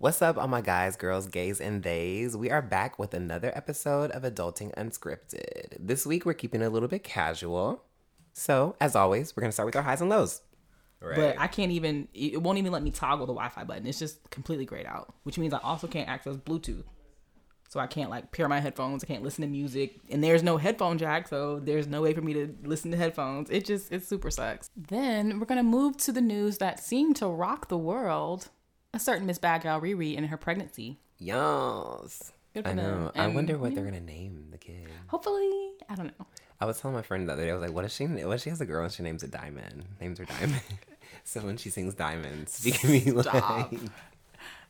What's up, all my guys, girls, gays, and theys? We are back with another episode of Adulting Unscripted. This week, we're keeping it a little bit casual. So, as always, we're going to start with our highs and lows. Right. But I can't even, it won't even let me toggle the Wi Fi button. It's just completely grayed out, which means I also can't access Bluetooth. So I can't like pair my headphones. I can't listen to music, and there's no headphone jack, so there's no way for me to listen to headphones. It just it super sucks. Then we're gonna move to the news that seemed to rock the world. A certain Miss Gal Riri in her pregnancy. Yes. I know. And, I wonder what they're gonna name the kid. Hopefully, I don't know. I was telling my friend the other day. I was like, "What if she? What if she has a girl and she names it Diamond? Names her Diamond." so when she sings Diamonds, she can be like,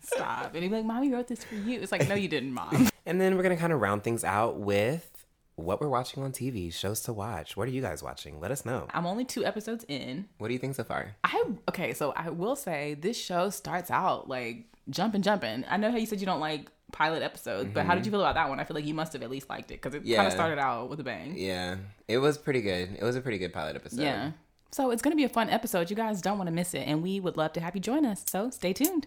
Stop. And he'd be like, Mommy wrote this for you. It's like, no, you didn't, Mom. and then we're going to kind of round things out with what we're watching on TV, shows to watch. What are you guys watching? Let us know. I'm only two episodes in. What do you think so far? I okay, so I will say this show starts out like jumping, jumping. I know how you said you don't like pilot episodes, mm-hmm. but how did you feel about that one? I feel like you must have at least liked it because it yeah. kind of started out with a bang. Yeah, it was pretty good. It was a pretty good pilot episode. Yeah. So it's going to be a fun episode. You guys don't want to miss it, and we would love to have you join us. So stay tuned.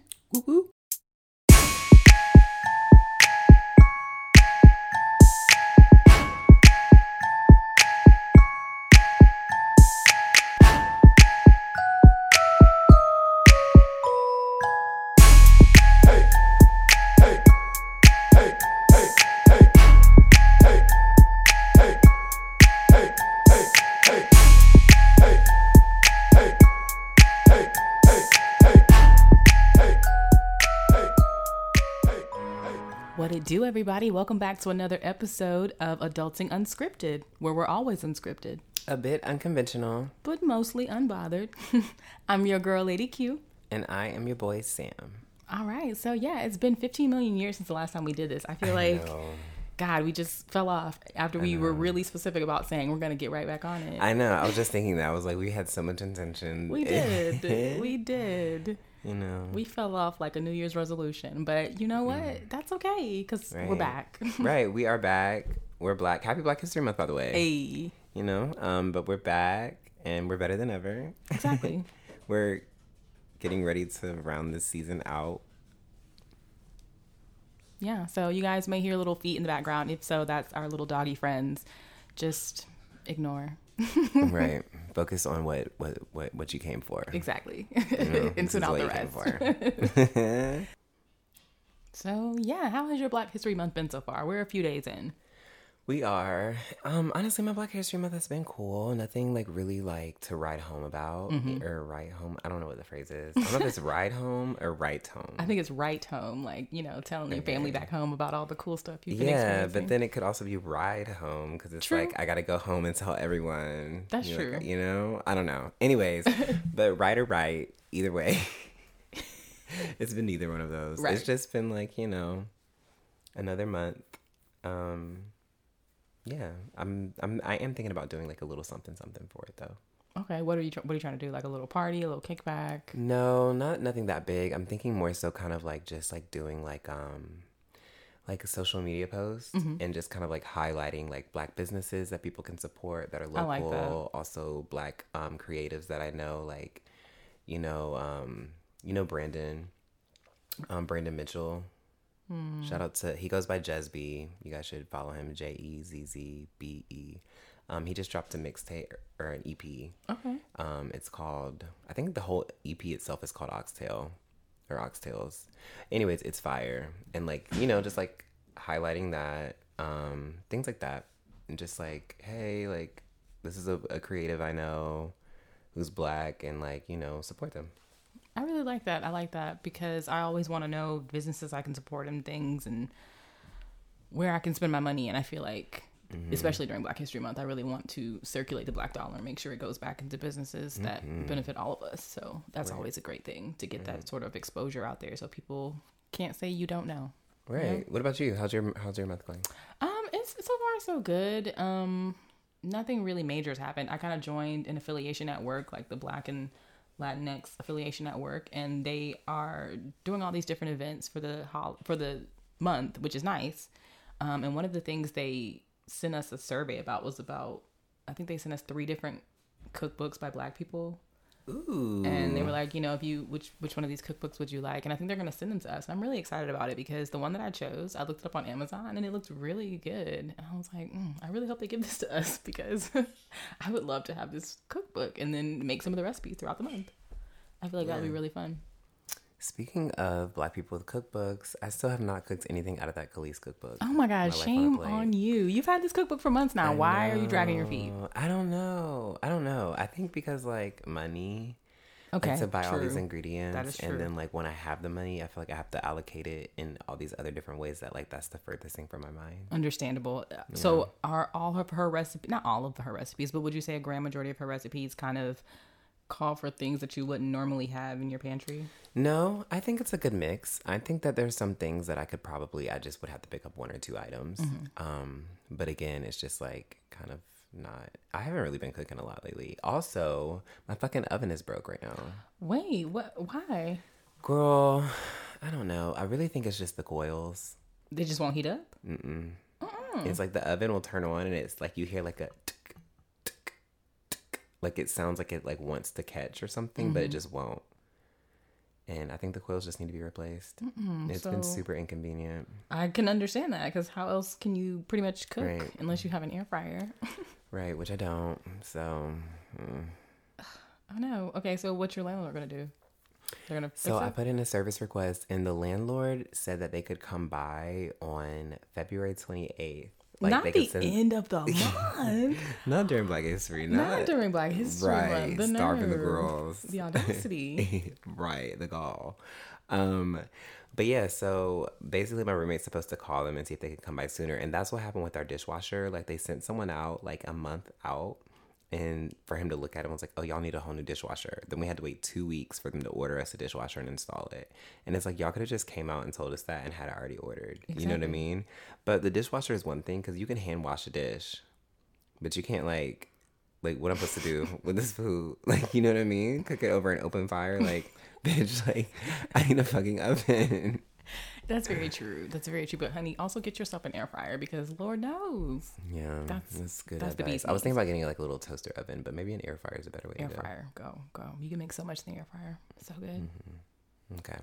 Woo-hoo. do, everybody? Welcome back to another episode of Adulting Unscripted, where we're always unscripted. A bit unconventional, but mostly unbothered. I'm your girl, Lady Q. And I am your boy, Sam. All right. So, yeah, it's been 15 million years since the last time we did this. I feel like. God, we just fell off after we were really specific about saying we're going to get right back on it. I know. I was just thinking that. I was like, we had so much intention. We did. we did you know. We fell off like a new year's resolution but you know what? Mm. that's okay because right. we're back. Right we are back. We're black. Happy black history month by the way. Hey. You know um but we're back and we're better than ever. Exactly. We're getting ready to round this season out. Yeah so you guys may hear little feet in the background if so that's our little doggy friends. Just ignore. Right. Focus on what, what what what you came for. Exactly. You know, and tune out the rest. so yeah, how has your Black History Month been so far? We're a few days in. We are. Um, honestly, my Black History Month has been cool. Nothing like really like to write home about mm-hmm. or write home. I don't know what the phrase is. I don't know if it's ride home or write home. I think it's write home, like you know, telling your family back home about all the cool stuff you've been Yeah, but then it could also be ride home because it's true. like I gotta go home and tell everyone. That's you true. Know, you know, I don't know. Anyways, but write or write, either way, it's been neither one of those. Right. It's just been like you know, another month. Um, yeah, I'm I'm I am thinking about doing like a little something something for it though. Okay, what are you what are you trying to do? Like a little party, a little kickback? No, not nothing that big. I'm thinking more so kind of like just like doing like um like a social media post mm-hmm. and just kind of like highlighting like black businesses that people can support that are local, like that. also black um creatives that I know like you know um you know Brandon um Brandon Mitchell Hmm. Shout out to he goes by Jezzbe. You guys should follow him. J E Z Z B E. Um, he just dropped a mixtape or an EP. Okay. Um, it's called I think the whole EP itself is called Oxtail or Oxtails. Anyways, it's fire and like you know just like highlighting that um, things like that and just like hey like this is a, a creative I know who's black and like you know support them. I really like that. I like that because I always want to know businesses I can support and things and where I can spend my money. And I feel like, mm-hmm. especially during Black History Month, I really want to circulate the black dollar and make sure it goes back into businesses that mm-hmm. benefit all of us. So that's right. always a great thing to get that sort of exposure out there so people can't say you don't know. Right. You know? What about you? How's your how's your month going? Um, it's so far so good. Um, nothing really major has happened. I kind of joined an affiliation at work, like the Black and Latinx affiliation at work, and they are doing all these different events for the hol- for the month, which is nice. Um, and one of the things they sent us a survey about was about I think they sent us three different cookbooks by Black people Ooh. And they were like, you know, if you which which one of these cookbooks would you like? And I think they're gonna send them to us. I'm really excited about it because the one that I chose, I looked it up on Amazon and it looked really good. And I was like, mm, I really hope they give this to us because I would love to have this cookbook and then make some of the recipes throughout the month. I feel like yeah. that would be really fun. Speaking of black people with cookbooks, I still have not cooked anything out of that Kelis cookbook. Oh my god, shame on, on, you. You've had this cookbook for months now. I Why know. are you dragging your feet? I don't know. I don't know. I think because like money. Okay. Like, to buy true. all these ingredients. That is true. And then like when I have the money, I feel like I have to allocate it in all these other different ways that like that's the furthest thing from my mind. Understandable. Uh, yeah. So are all of her recipes not all of her recipes, but would you say a grand majority of her recipes kind of call for things that you wouldn't normally have in your pantry? No, I think it's a good mix. I think that there's some things that I could probably I just would have to pick up one or two items. Mm-hmm. Um, but again, it's just like kind of not I haven't really been cooking a lot lately. Also, my fucking oven is broke right now. Wait, what why? Girl, I don't know. I really think it's just the coils. They just won't heat up? Mm-mm. It's like the oven will turn on and it's like you hear like a like it sounds like it like wants to catch or something, mm-hmm. but it mm-hmm. just won't. And I think the coils just need to be replaced. Mm-mm, it's so been super inconvenient. I can understand that because how else can you pretty much cook right. unless you have an air fryer? right, which I don't. So. Mm. Oh no. Okay, so what's your landlord gonna do? They're gonna. So I put in a service request, and the landlord said that they could come by on February twenty eighth like not the send... end of the month. not during Black History. Not, not during Black History right, Month. The starving nerve, the girls. The audacity. right, the gall. Um, but yeah, so basically my roommate's supposed to call them and see if they could come by sooner. And that's what happened with our dishwasher. Like they sent someone out like a month out and for him to look at it, I was like, "Oh, y'all need a whole new dishwasher." Then we had to wait two weeks for them to order us a dishwasher and install it. And it's like y'all could have just came out and told us that and had it already ordered. Exactly. You know what I mean? But the dishwasher is one thing because you can hand wash a dish, but you can't like, like what I'm supposed to do with this food? Like, you know what I mean? Cook it over an open fire, like, bitch. Like, I need a fucking oven. That's very true. That's very true. But honey, also get yourself an air fryer because Lord knows. Yeah, that's, that's good that's advice. I was thinking about getting like a little toaster oven, but maybe an air fryer is a better way. To go. Air fryer, go go. You can make so much in the air fryer. So good. Mm-hmm. Okay,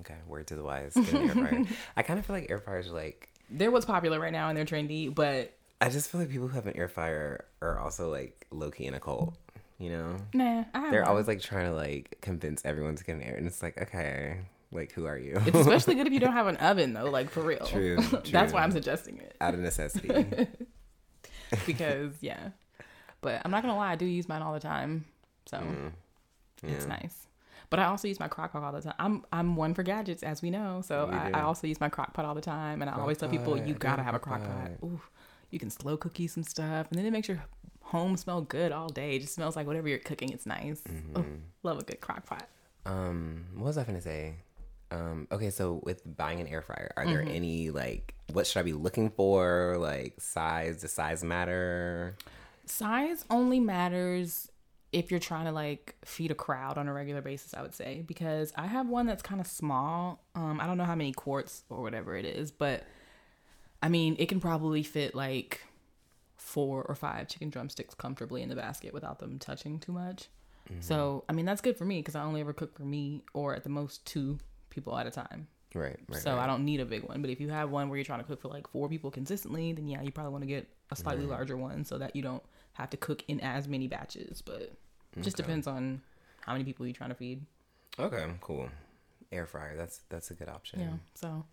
okay. Word to the wise. Get an air fryer. I kind of feel like air fryers are like they're what's popular right now and they're trendy, but I just feel like people who have an air fryer are also like low key in a cult. You know? Nah, they're one. always like trying to like convince everyone to get an air, and it's like okay like, who are you? it's especially good if you don't have an oven, though. Like for real. True. true. That's why I'm suggesting it. Out of necessity. because yeah, but I'm not gonna lie, I do use mine all the time, so mm. yeah. it's nice. But I also use my crock pot all the time. I'm I'm one for gadgets, as we know. So I, I, also use my crock pot all the time, and I crock always tell people you gotta have a crock pot. Ooh, you can slow cook you some stuff, and then it makes your home smell good all day. It just smells like whatever you're cooking. It's nice. Mm-hmm. Ooh, love a good crock pot. Um, what was I gonna say? Um, okay, so with buying an air fryer, are there mm-hmm. any like what should I be looking for? Like size, does size matter? Size only matters if you're trying to like feed a crowd on a regular basis, I would say, because I have one that's kind of small. Um, I don't know how many quarts or whatever it is, but I mean, it can probably fit like four or five chicken drumsticks comfortably in the basket without them touching too much. Mm-hmm. So, I mean, that's good for me because I only ever cook for me or at the most two people at a time. Right, right. So right. I don't need a big one. But if you have one where you're trying to cook for like four people consistently, then yeah, you probably want to get a slightly right. larger one so that you don't have to cook in as many batches. But okay. just depends on how many people you're trying to feed. Okay, cool. Air fryer. That's that's a good option. Yeah. So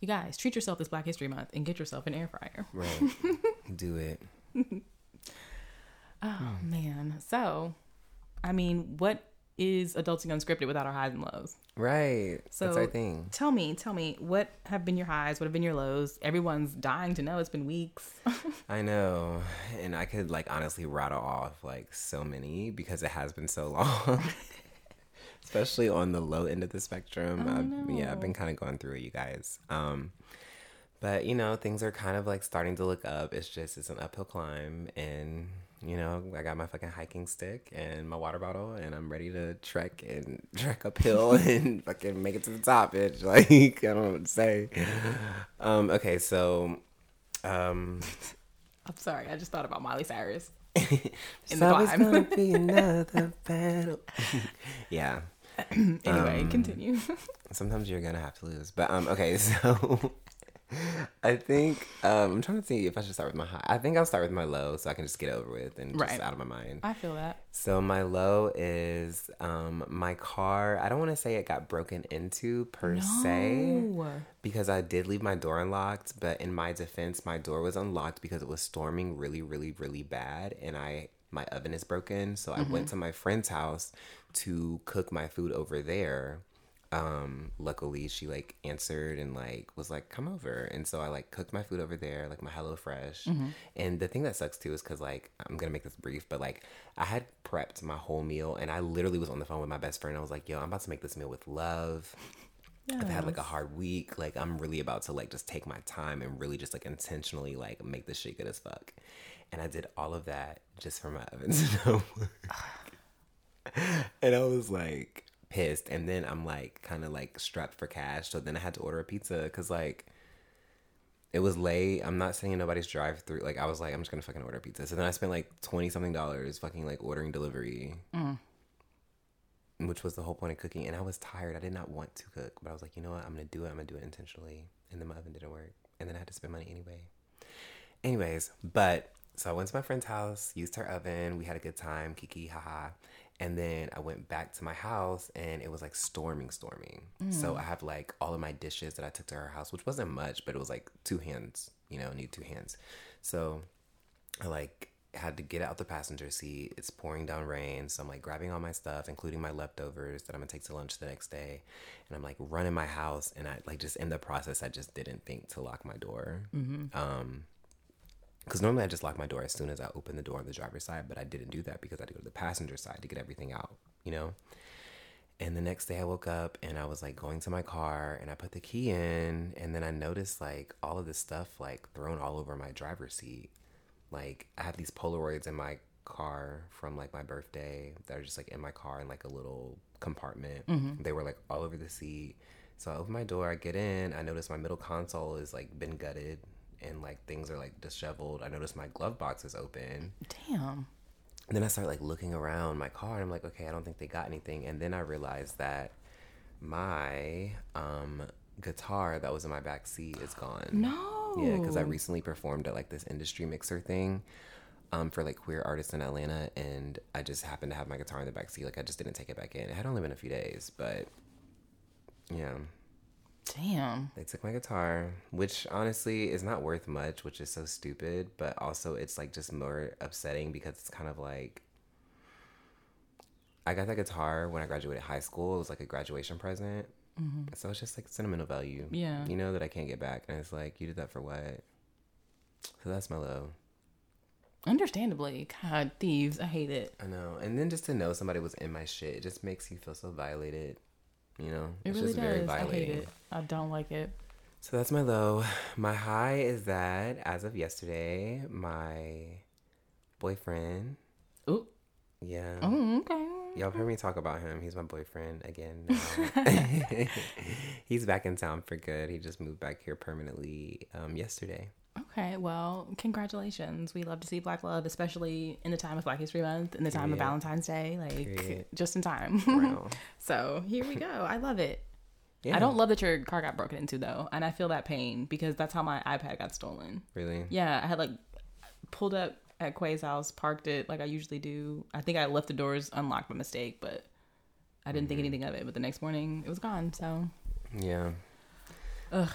you guys treat yourself this Black History Month and get yourself an air fryer. Right. Do it. oh hmm. man. So, I mean, what is adulting unscripted without our highs and lows? Right. So that's our thing. Tell me, tell me, what have been your highs? What have been your lows? Everyone's dying to know. It's been weeks. I know, and I could like honestly rattle off like so many because it has been so long. Especially on the low end of the spectrum. I've, yeah, I've been kind of going through it, you guys. Um, but you know, things are kind of like starting to look up. It's just it's an uphill climb, and you know, I got my fucking hiking stick and my water bottle, and I'm ready to trek and trek uphill and fucking make it to the top, bitch. Like, I don't know what to say. Um, okay, so, um, I'm sorry, I just thought about Miley Cyrus. in the always gonna be another battle. yeah. anyway, Um, continue. Sometimes you're gonna have to lose. But um okay, so I think um I'm trying to see if I should start with my high. I think I'll start with my low so I can just get over with and just out of my mind. I feel that. So my low is um my car. I don't want to say it got broken into per se because I did leave my door unlocked, but in my defense, my door was unlocked because it was storming really, really, really bad, and I my oven is broken. So I went to my friend's house to cook my food over there. Um, luckily she like answered and like was like, come over. And so I like cooked my food over there, like my Hello Fresh. And the thing that sucks too is because like I'm gonna make this brief, but like I had prepped my whole meal and I literally was on the phone with my best friend. I was like, yo, I'm about to make this meal with love. I've had like a hard week. Like I'm really about to like just take my time and really just like intentionally like make this shit good as fuck. And I did all of that just for my oven to work. and I was like pissed. And then I'm like kind of like strapped for cash. So then I had to order a pizza because like it was late. I'm not saying nobody's drive through. Like I was like, I'm just gonna fucking order pizza. So then I spent like twenty something dollars fucking like ordering delivery mm. which was the whole point of cooking. And I was tired. I did not want to cook, but I was like, you know what? I'm gonna do it. I'm gonna do it intentionally. And then my oven didn't work, and then I had to spend money anyway. Anyways, but so I went to my friend's house, used her oven. We had a good time, kiki, haha. And then I went back to my house, and it was like storming, storming. So I have like all of my dishes that I took to her house, which wasn't much, but it was like two hands. You know, need two hands. So I like had to get out the passenger seat. It's pouring down rain, so I'm like grabbing all my stuff, including my leftovers that I'm gonna take to lunch the next day. And I'm like running my house, and I like just in the process, I just didn't think to lock my door. Um, because normally I just lock my door as soon as I open the door on the driver's side, but I didn't do that because I had to go to the passenger side to get everything out, you know. And the next day I woke up and I was like going to my car and I put the key in and then I noticed like all of this stuff like thrown all over my driver's seat. Like I have these Polaroids in my car from like my birthday that are just like in my car in like a little compartment. Mm-hmm. They were like all over the seat. So I open my door, I get in, I notice my middle console is like been gutted and like things are like disheveled. I notice my glove box is open. Damn. And then I start like looking around my car and I'm like, okay, I don't think they got anything. And then I realized that my um guitar that was in my back seat is gone. No. Yeah, because I recently performed at like this industry mixer thing um for like queer artists in Atlanta and I just happened to have my guitar in the back seat. Like I just didn't take it back in. It had only been a few days, but yeah. Damn. They took my guitar, which honestly is not worth much, which is so stupid, but also it's like just more upsetting because it's kind of like I got that guitar when I graduated high school. It was like a graduation present. Mm-hmm. So it's just like sentimental value. Yeah. You know that I can't get back. And it's like, you did that for what? So that's my low. Understandably. God, thieves. I hate it. I know. And then just to know somebody was in my shit, it just makes you feel so violated. You know? It it's really just very does. I hate violating. it. I don't like it. So that's my low. My high is that as of yesterday, my boyfriend, Ooh. yeah, Oh, okay. y'all heard me talk about him. He's my boyfriend again. He's back in town for good. He just moved back here permanently um, yesterday. Okay, well, congratulations. We love to see Black love, especially in the time of Black History Month, in the time of Valentine's Day, like Period. just in time. So here we go. I love it. Yeah, I don't love that your car got broken into though, and I feel that pain because that's how my iPad got stolen. really. Yeah, I had like pulled up at Quay's house, parked it like I usually do. I think I left the doors unlocked by mistake, but I didn't think anything of it. But the next morning, it was gone. So Yeah.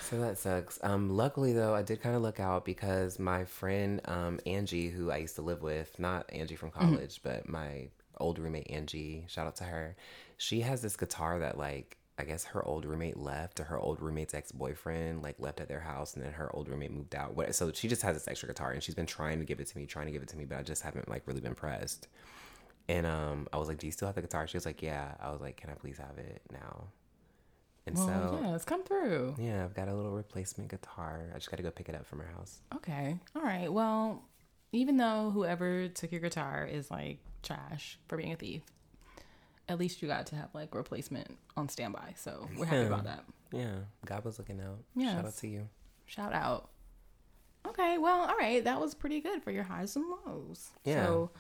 So that sucks. Um, luckily though, I did kind of look out because my friend um, Angie, who I used to live with, not Angie from college, but my old roommate Angie, shout out to her. She has this guitar that like I guess her old roommate left, or her old roommate's ex boyfriend like left at their house, and then her old roommate moved out. What? So she just has this extra guitar, and she's been trying to give it to me, trying to give it to me, but I just haven't like really been pressed. And um, I was like, "Do you still have the guitar?" She was like, "Yeah." I was like, "Can I please have it now?" And well, so yeah, it's come through. yeah, I've got a little replacement guitar. I just got to go pick it up from her house. Okay, all right. Well, even though whoever took your guitar is like trash for being a thief, at least you got to have like replacement on standby. So we're happy Yeah. about that. Yeah, God was looking out. Yeah. Shout out to you. Shout out. Okay, well, all right, that was pretty good for your highs and lows. Yeah. So,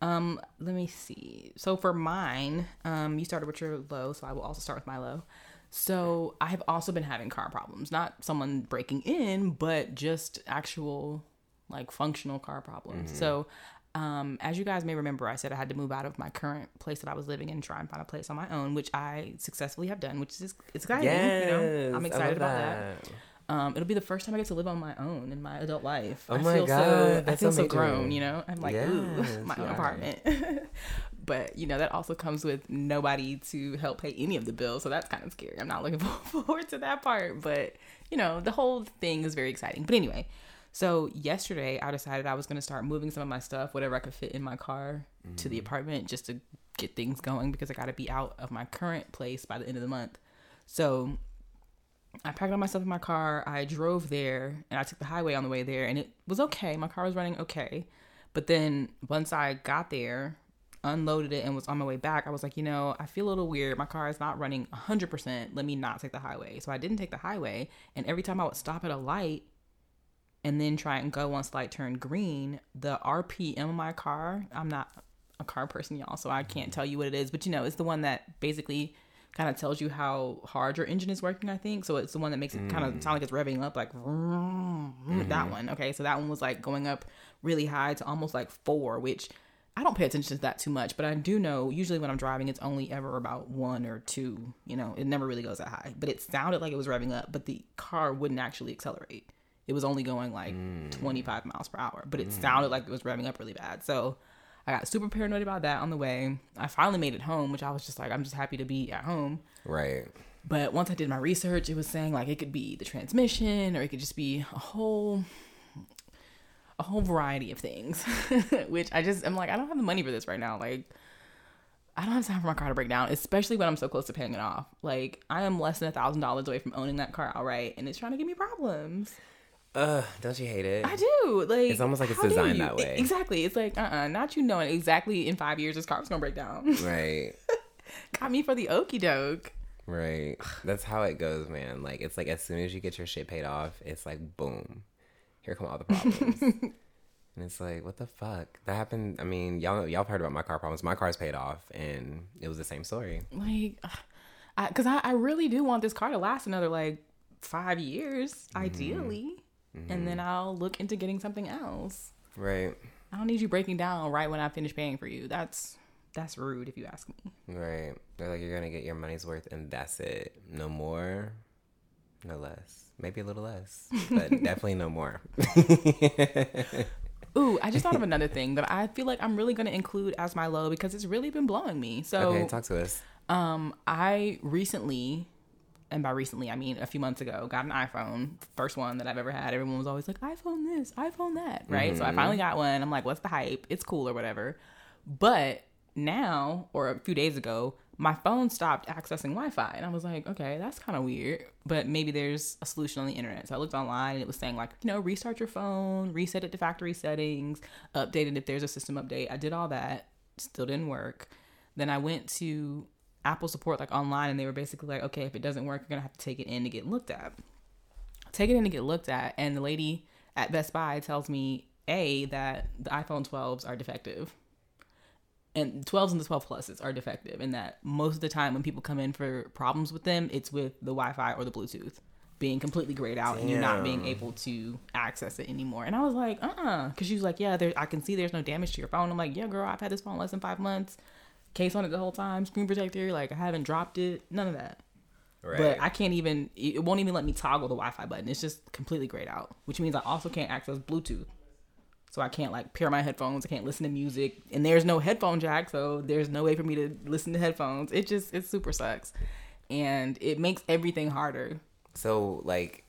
um, let me see. So for mine, um, you started with your low, so I will also start with my low. So I have also been having car problems, not someone breaking in, but just actual like functional car problems. Mm-hmm. So um, as you guys may remember, I said I had to move out of my current place that I was living in, and try and find a place on my own, which I successfully have done, which is it's exciting. Yes, you know, I'm excited about that. Um, it'll be the first time I get to live on my own in my adult life. Oh I my feel god, so, I feel so, so grown. You know, I'm like, yes, ooh, my own apartment. but you know, that also comes with nobody to help pay any of the bills, so that's kind of scary. I'm not looking forward to that part, but you know, the whole thing is very exciting. But anyway, so yesterday I decided I was going to start moving some of my stuff, whatever I could fit in my car, mm-hmm. to the mm-hmm. apartment just to get things going because I got to be out of my current place by the end of the month. So I packed all my stuff in my car. I drove there and I took the highway on the way there and it was okay. My car was running okay. But then once I got there, unloaded it and was on my way back, I was like, you know, I feel a little weird. My car is not running 100%. Let me not take the highway. So I didn't take the highway. And every time I would stop at a light and then try and go once light turned green, the RPM of my car, I'm not a car person, y'all, so I can't tell you what it is, but you know, it's the one that basically kind of tells you how hard your engine is working, I think. So it's the one that makes it mm. kind of sound like it's revving up, like mm-hmm. that one. Okay, so that one was like going up really high to almost like four, which I don't pay attention to that too much, but I do know usually when I'm driving, it's only ever about one or two. You know, it never really goes that high. But it sounded like it was revving up, but the car wouldn't actually accelerate. It was only going like mm. 25 miles per hour, but it mm. sounded like it was revving up really bad. So I got super paranoid about that on the way. I finally made it home, which I was just like, I'm just happy to be at home. Right. But once I did my research, it was saying like it could be the transmission or it could just be a whole a whole variety of things. which I just I'm like, I don't have the money for this right now. Like I don't have time for my car to break down, especially when I'm so close to paying it off. Like I am less than a thousand dollars away from owning that car outright, and it's trying to give me problems. Uh, don't you hate it? I do. Like it's almost like it's designed that way. Exactly. It's like uh uh-uh, uh not you knowing exactly in five years this car's gonna break down. Right. Got me for the okey doke. Right. That's how it goes, man. Like it's like as soon as you get your shit paid off, it's like boom. Here come all the problems. and it's like, what the fuck? That happened. I mean, y'all y'all heard about my car problems. My car's paid off, and it was the same story. Like, because I, I, I, really do want this car to last another like five years, mm-hmm. ideally mm-hmm. and then mm-hmm. I'll look into getting something else. Right. I don't need you breaking down right when I finish paying for you. That's that's rude if you ask me. Right. They're like you're gonna get your money's worth and that's it. No more, no less. Maybe a little less, but definitely no more. Ooh, I just thought of another thing that I feel like I'm really gonna include as my low because it's really been blowing me. So Okay, talk to us. Um, I recently and by recently I mean a few months ago, got an iPhone, first one that I've ever had. Everyone was always like, iPhone this, iPhone that, right? Mm-hmm. So I mm-hmm. finally got one. I'm like, what's the hype? It's cool or whatever. But now, or a few days ago, my phone stopped accessing Wi-Fi, and I was like, okay, that's kind of weird. But maybe there's a solution on the internet. So I looked online, and it was saying like, you know, restart your phone, reset it to factory settings, update it if there's a system update. I did all that, still didn't work. Then I went to Apple support like online, and they were basically like, okay, if it doesn't work, you're gonna have to take it in to get looked at. Take it in to get looked at, and the lady at Best Buy tells me a that the iPhone 12s are defective, and 12s and the 12 pluses are defective, and that most of the time when people come in for problems with them, it's with the Wi-Fi or the Bluetooth being completely grayed out Damn. and you're not being able to access it anymore. And I was like, uh uh-uh. uh Because she was like, yeah, there, I can see there's no damage to your phone. I'm like, yeah, girl, I've had this phone less than five months case on it the whole time, screen protector. Like I haven't dropped it, none of that. Right. But I can't even. It won't even let me toggle the Wi-Fi button. It's just completely grayed out, which means I also can't access Bluetooth. So I can't like pair my headphones. I can't listen to music, and there's no headphone jack, so there's no way for me to listen to headphones. It just it super sucks, and it makes everything harder. So like,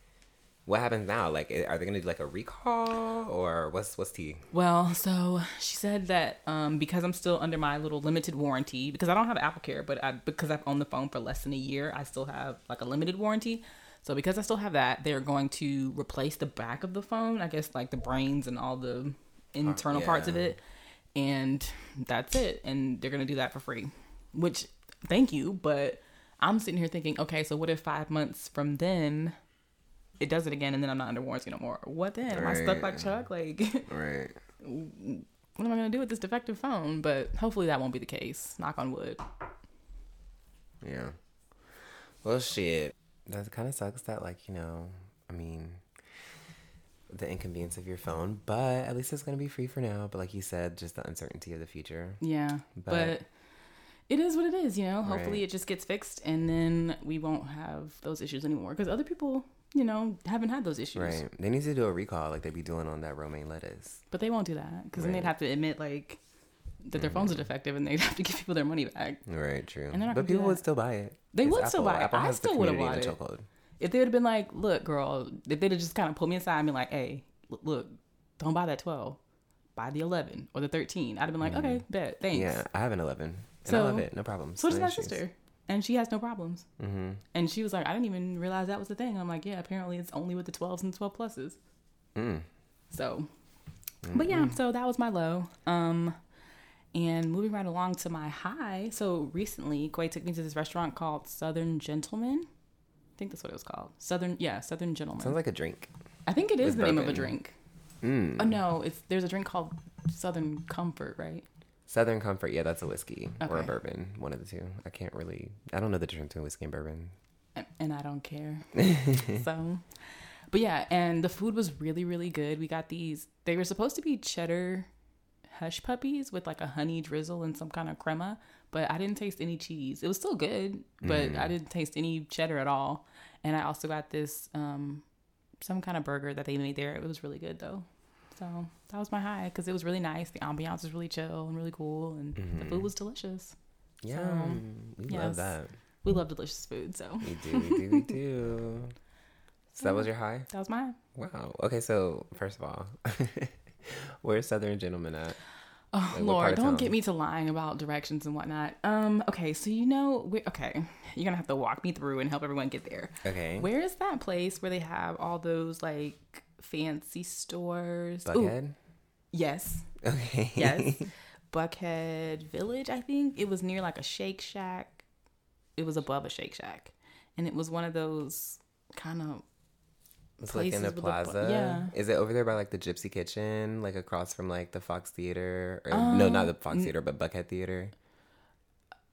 what happens now? Like, are they gonna do like a recall or what's what's tea? Well, so she said that um, because I'm still under my little limited warranty because I don't have Apple Care, but I, because I've owned the phone for less than a year, I still have like a limited warranty. So because I still have that, they're going to replace the back of the phone. I guess like the brains and all the internal uh, yeah. parts of it, and that's it. And they're gonna do that for free, which thank you. But I'm sitting here thinking, okay, so what if five months from then? It does it again, and then I'm not under warranty no more. What then? Am I stuck like Chuck? Like, right. what am I gonna do with this defective phone? But hopefully that won't be the case. Knock on wood. Yeah. Well, shit. That kind of sucks that, like, you know, I mean, the inconvenience of your phone, but at least it's going to be free for now. But like you said, just the uncertainty of the future. Yeah. But, but it is what it is, you know? Hopefully right. it just gets fixed and then we won't have those issues anymore. Because other people, you know, haven't had those issues. Right. They need to do a recall like they'd be doing on that romaine lettuce. But they won't do that because right. then they'd have to admit, like, that their mm-hmm. phones are mm-hmm. defective and they'd have to give people their money back. Right, true. but people would still buy it. They it's would Apple. still buy it. Apple I still would have bought it. If they would have been like, look, girl, if they'd have just kind of pulled me aside and been like, hey, look, don't buy that 12. Buy the 11 or the 13. I'd have been like, mm. okay, bet, thanks. Yeah, I have an 11. And so, I love it. No problems. So does my sister. And she has no problems. Mm-hmm. And she was like, I didn't even realize that was the thing. I'm like, yeah, apparently it's only with the 12s and 12 pluses. Mm. So, mm-hmm. but yeah, so that was my low. Um, and moving right along to my high. So recently, Quay took me to this restaurant called Southern Gentleman. I think that's what it was called. Southern, yeah, Southern Gentleman. Sounds like a drink. I think it is the bourbon. name of a drink. Mm. Oh no, it's there's a drink called Southern Comfort, right? Southern Comfort, yeah, that's a whiskey okay. or a bourbon, one of the two. I can't really, I don't know the difference between whiskey and bourbon. And I don't care. so, but yeah, and the food was really, really good. We got these. They were supposed to be cheddar hush puppies with like a honey drizzle and some kind of crema, but I didn't taste any cheese. It was still good, but mm. I didn't taste any cheddar at all. And I also got this um, some kind of burger that they made there. It was really good though. So that was my high because it was really nice. The ambiance was really chill and really cool, and mm-hmm. the food mm-hmm. was delicious. Yeah, so, we yes, love that. We love delicious food, so we do, we do, we do. So that was your high. That was mine. Wow. Okay, so first of all, where's Southern Gentleman at? Oh like, Lord, don't get me to lying about directions and whatnot. Um, okay, so you know, we, okay, you're gonna have to walk me through and help everyone get there. Okay. Where is that place where they have all those like fancy stores? Buckhead. Ooh, yes. Okay. Yes. Buckhead Village, I think it was near like a Shake Shack. It was above a Shake Shack, and it was one of those kind of it's like in the plaza. yeah. Is it over there by like the Gypsy Kitchen, like across from like the Fox Theater? Or, um, no, not the Fox Theater, but Buckhead Theater.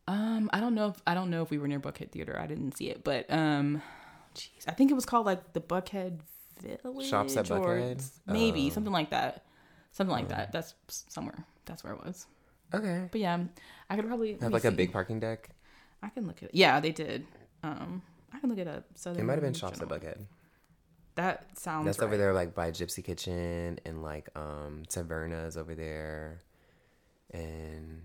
Um, I don't know if I don't know if we were near Buckhead Theater. I didn't see it, but um, jeez, I think it was called like the Buckhead Village. Shops at Buckhead. Maybe oh. something like that. Something like oh. that. That's somewhere. That's where it was. Okay. But yeah, I could probably have like see. a big parking deck. I can look at it. Yeah, they did. Um, I can look it up. So it might have been shops at Buckhead. That sounds. That's right. over there, like by Gypsy Kitchen and like um Taverna's over there, and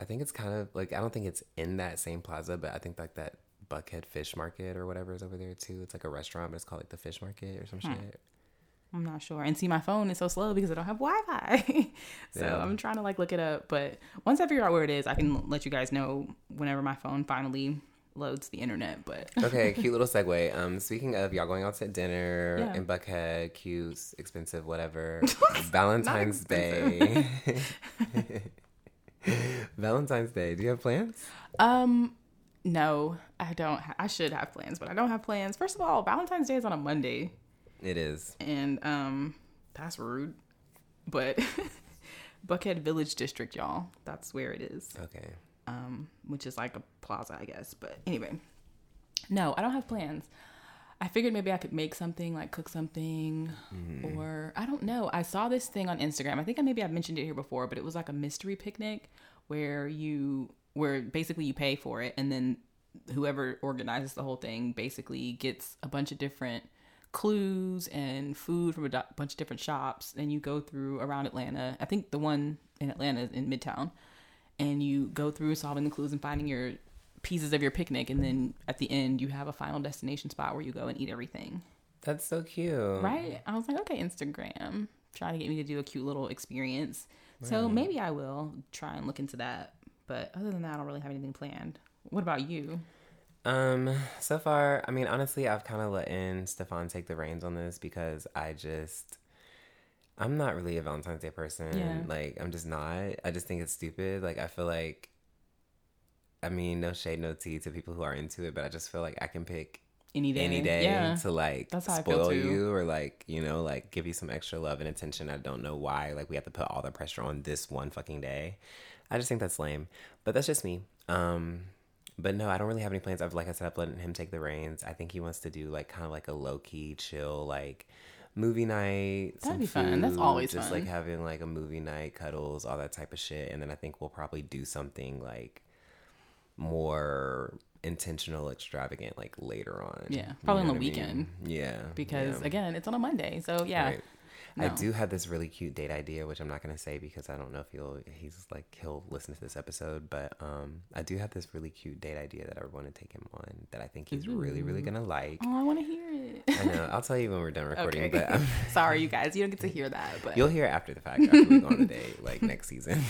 I think it's kind of like I don't think it's in that same plaza, but I think like that Buckhead Fish Market or whatever is over there too. It's like a restaurant, but it's called like the Fish Market or some hmm. shit. I'm not sure. And see, my phone is so slow because I don't have Wi-Fi. so yeah. I'm trying to like look it up. But once I figure out where it is, I can let you guys know whenever my phone finally loads the internet. But okay, cute little segue. Um, speaking of y'all going out to dinner yeah. in Buckhead, cute, expensive, whatever. Valentine's Day. Valentine's Day. Do you have plans? Um, no, I don't. Ha- I should have plans, but I don't have plans. First of all, Valentine's Day is on a Monday. It is, and um, that's rude. But Buckhead Village District, y'all. That's where it is. Okay um, which is like a plaza, I guess. But anyway, no, I don't have plans. I figured maybe I could make something, like cook something, mm. or I don't know. I saw this thing on Instagram. I think I maybe I've mentioned it here before, but it was like a mystery picnic where you, where basically you pay for it, and then whoever organizes the whole thing basically gets a bunch of different clues and food from a do- bunch of different shops, and you go through around Atlanta. I think the one in Atlanta is in Midtown and you go through solving the clues and finding your pieces of your picnic and then at the end you have a final destination spot where you go and eat everything. That's so cute. Right? I was like okay instagram. Try to get me to do a cute little experience. Right. so maybe i will try and look into that but other than that i don't really have anything planned what about you um so far i mean honestly i've kind of let in stefan take the reins on this because i just I'm not really a Valentine's Day person. Yeah. Like I'm just not. I just think it's stupid. Like I feel like I mean, no shade, no tea to people who are into it, but I just feel like I can pick any day, any day yeah. to like That's how I feel spoil you or like you know like give you some extra love and attention. I don't know why like we have to put all the pressure on this one fucking day. I just think that's lame, but that's just me. Um, but no, I don't really have any plans. I've like I said, I've let him take the reins. I think he wants to do like kind of like a low key, chill like movie night. That'd be fun. That's food, always just fun. like having like a movie night, cuddles, all that type of shit. And then I think we'll probably do something like more intentional, extravagant, like later on. Yeah, probably on the I mean? weekend. Yeah, because yeah. again, it's on a Monday. So yeah, Right. I do have this really cute date idea, which I'm not gonna say because I don't know if he'll he's like he'll listen to this episode. But um, I do have this really cute date idea that I want to take him on that I think he's really really gonna like. oh, I want to hear it. I know. I'll tell you when we're done recording, okay. but um, Sorry, you guys, you don't get to hear that. But you'll hear it after the fact after we go on the date, like next season.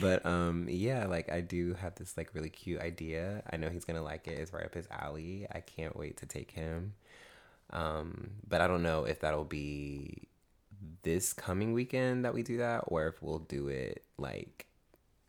but um, yeah, like I do have this like really cute idea. I know he's gonna like it. It's right up his alley. I can't wait to take him. Um, but I don't know if that'll be this coming weekend that we do that, or if we'll do it like,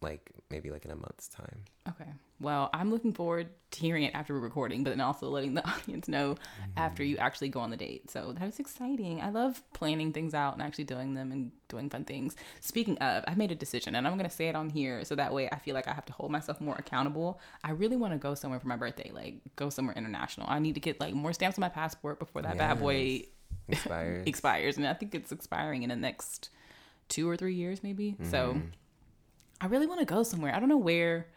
like maybe like in a month's time. Okay. Well, I'm looking forward to hearing it after we're recording, but then also letting the audience know after you actually go on the date. So that is exciting. I love planning things out and actually doing them and doing fun things. Speaking of, I made a decision and I'm going to say it on here so that way I feel like I have to hold myself more accountable. I really want to go somewhere for my birthday, like go somewhere international. I need to get like more stamps on my passport before that bad boy Expires. expires. And I think it's expiring in the next two or three years, maybe. So Mm-hmm. I really want to go somewhere. I don't know where.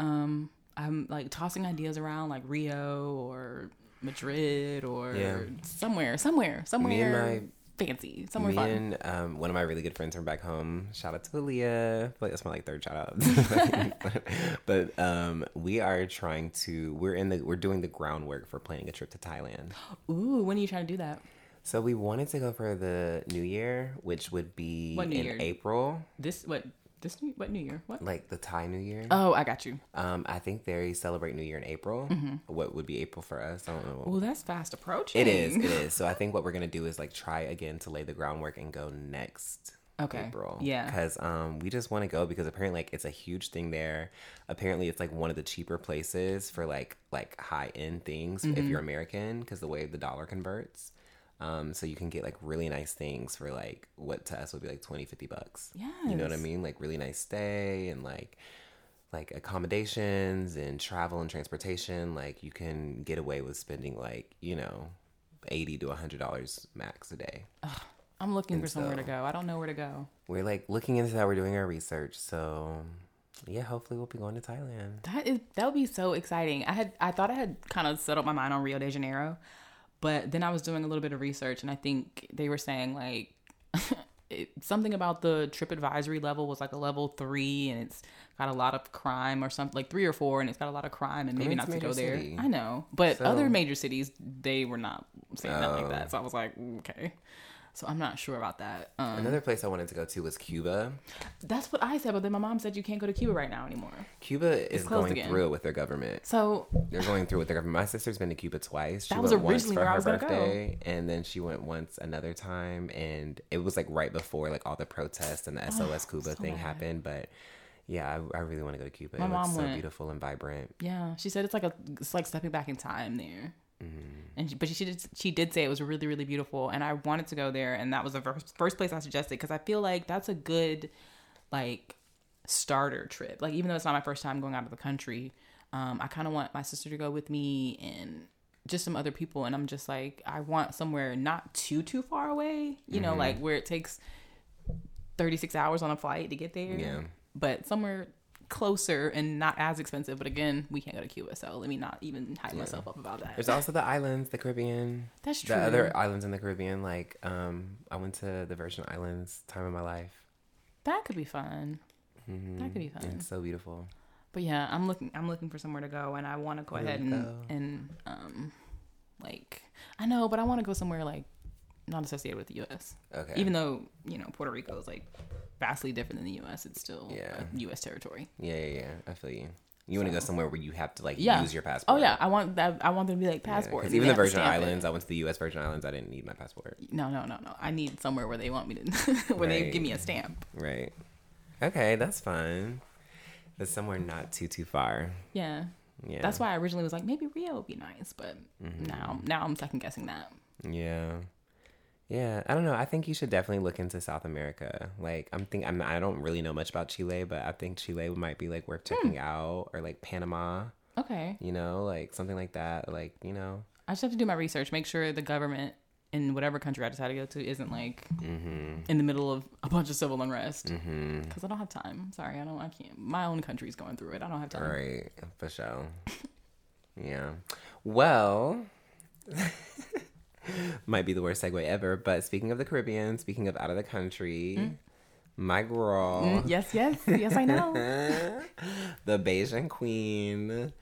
Um, I'm like tossing ideas around, like Rio or Madrid or Yeah. somewhere, somewhere, somewhere fancy, somewhere Me fun. and um, one of my really good friends from back home. Shout out to Aaliyah. Like that's my like third shout out. but um, we are trying to. We're in the. We're doing the groundwork for planning a trip to Thailand. Ooh, when are you trying to do that? So we wanted to go for the New Year, which would be in Year? April, This what? This new, what New Year? What? like the Thai New Year. Oh, I got you. Um, I think they celebrate New Year in April. Mm-hmm. What would be April for us? I don't know. Well, that's fast approaching. It is. It is. So I think what we're gonna do is like try again to lay the groundwork and go next Okay. April. Yeah. Because um, we just want to go because apparently like it's a huge thing there. Apparently it's like one of the cheaper places for like like high end things if Mm-hmm. you're American because the way the dollar converts. Um, so you can get like really nice things for like what to us would be like 20, 50 bucks. Yeah. You know what I mean? Like really nice stay and like like accommodations and travel and transportation. Like you can get away with spending like, you know, eighty to hundred dollars max a day. I'm looking for And somewhere to go. I don't know where to go. We're like looking into that. We're doing our research. So yeah, hopefully we'll be going to Thailand. That is that would be so exciting. I had I thought I had kind of settled my mind on Rio de Janeiro, but then I was doing a little bit of research and I think they were saying like it, something about the trip advisory level was like a level three and it's got a lot of crime or something like three or four and it's got a lot of crime and maybe not to go there. city. I know, but So- other major cities they were not saying that like Oh. that. So I was like, mm, okay. So I'm not sure about that. Um, Another place I wanted to go to was Cuba. that's what I said, but then my mom said you can't go to Cuba right now anymore. Cuba is going again. through it with their government. So They're going through with their government. My sister's been to Cuba twice. She That was went once originally for where I was gonna go. and then she went once another time, and it was like right before like all the protests and the SOS Cuba so thing bad. happened. But yeah, I, I really want to go to Cuba. My it looks so went. beautiful and vibrant. Yeah, she said it's like a it's like stepping back in time there. Mm-hmm. And she, but she did she did say it was really really beautiful, and I wanted to go there, and that was the first, first place I suggested because I feel like that's a good like starter trip. Like even though it's not my first time going out of the country, um, I kind of want my sister to go with me and just some other people, and I'm just like I want somewhere not too too far away, you know, Mm-hmm. like where it takes 36 hours on a flight to get there. Yeah. But somewhere closer and not as expensive. But again, we can't go to Cuba, so let me not even hype myself up about that. There's also the islands, the Caribbean. That's true. The other islands in the Caribbean, like um, I went to the Virgin Islands time of my life. that could be fun. hmm That could be fun. It's so beautiful. But yeah, I'm looking. I'm looking for somewhere to go, and I want to go Where ahead and go? and um, like I know, but I want to go somewhere like not associated with the U.S. Okay. Even though you know Puerto Rico is like vastly different than the U.S., it's still Yeah. U.S. territory. yeah, yeah, yeah. I feel you. You want to go somewhere where you have to like Yeah. use your passport. Oh yeah, I want that. I want them to be like passport. Because even the Virgin stamp it. Islands, I went to the U.S. Virgin Islands. I didn't need my passport. No, no, no, no. I need somewhere where they want me to, where they give me a stamp. Right. Okay, that's fun. But somewhere not too too far. Yeah. Yeah. That's why I originally was like, maybe Rio would be nice, but mm-hmm. now now I'm second guessing that. Yeah. Yeah, I don't know. I think you should definitely look into South America. Like, I'm think I'm I don't really know much about Chile, but I think Chile might be like worth checking hmm. out, or like Panama. Okay. You know, like something like that. Like, you know. I just have to do my research. Make sure the government in whatever country I decide to go to isn't like mm-hmm. in the middle of a bunch of civil unrest. Because mm-hmm. I don't have time. Sorry, I don't. I can't. My own country's going through it. I don't have time. Right, for sure. yeah. Well. might be the worst segue ever. But speaking of the Caribbean, speaking of out of the country, mm. my girl. Mm, yes, yes, yes, I know. the Bajan queen,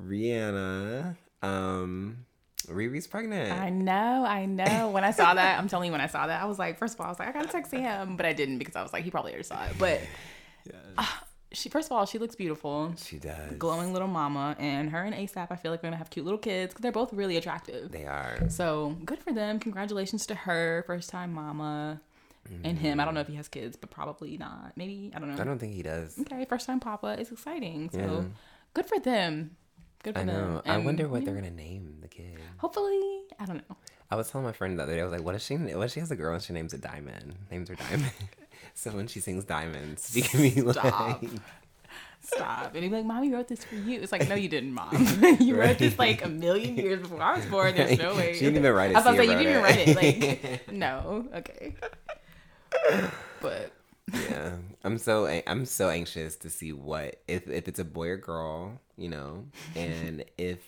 Rihanna. Um, Riri's pregnant. I know, I know. When I saw that, I'm telling you, when I saw that, I was like, first of all, I was like, I gotta text him, but I didn't because I was like, he probably already saw it. But yes. uh, she first of all she looks beautiful. She does. Glowing little mama, and her and ASAP. I feel like they're gonna have cute little kids because they're both really attractive. They are. So good for them. Congratulations to her, first time mama. Mm-hmm. And him, I don't know if he has kids, but probably not. Maybe I don't know. I don't think he does. Okay, first time papa. It's exciting. So yeah. good for them. Good for I know. them. And, I wonder what yeah. they're gonna name the kid. Hopefully, I don't know. I was telling my friend the other day. I was like, "What if she? What if she has a girl and she names it Diamond? Names her Diamond." so when she sings Diamonds, she can be like, Stop. And he'd be like, Mommy wrote this for you. It's like, no, you didn't, Mom. you right. wrote this like a million years before I was born. There's no way. She didn't even write it. I was like, you didn't even write it. Like, no. Okay. But yeah, I'm so I'm so anxious to see what if if it's a boy or girl, you know, and if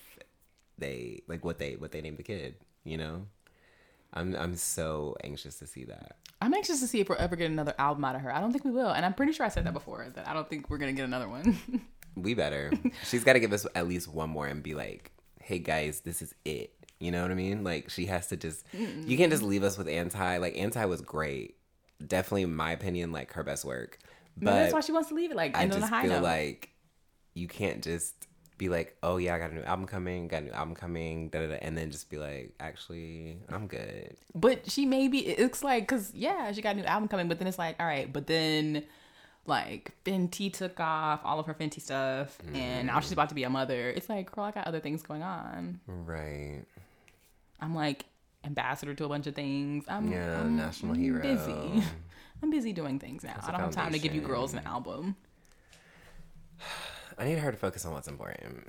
they like what they what they name the kid, you know. I'm I'm so anxious to see that. I'm anxious to see if we'll ever get another album out of her. I don't think we will, and I'm pretty sure I said that before that I don't think we're gonna get another one. we better. She's got to give us at least one more and be like, "Hey guys, this is it." You know what I mean? Like she has to just. Mm-mm. You can't just leave us with anti. Like anti was great, definitely in my opinion, like her best work. But that's why she wants to leave it. Like I just feel note. like you can't just be like, oh yeah, I got a new album coming, got a new album coming, da, da, da, and then just be like, actually, I'm good. But she maybe it's like, cause yeah, she got a new album coming, but then it's like, all right, but then like Fenty took off all of her Fenty stuff, mm. and now she's about to be a mother. It's like, girl, I got other things going on. Right. I'm like ambassador to a bunch of things. I'm yeah, I'm, national I'm hero. Busy. I'm busy doing things now. I don't have time to give you girls an album. I need her to focus on what's important.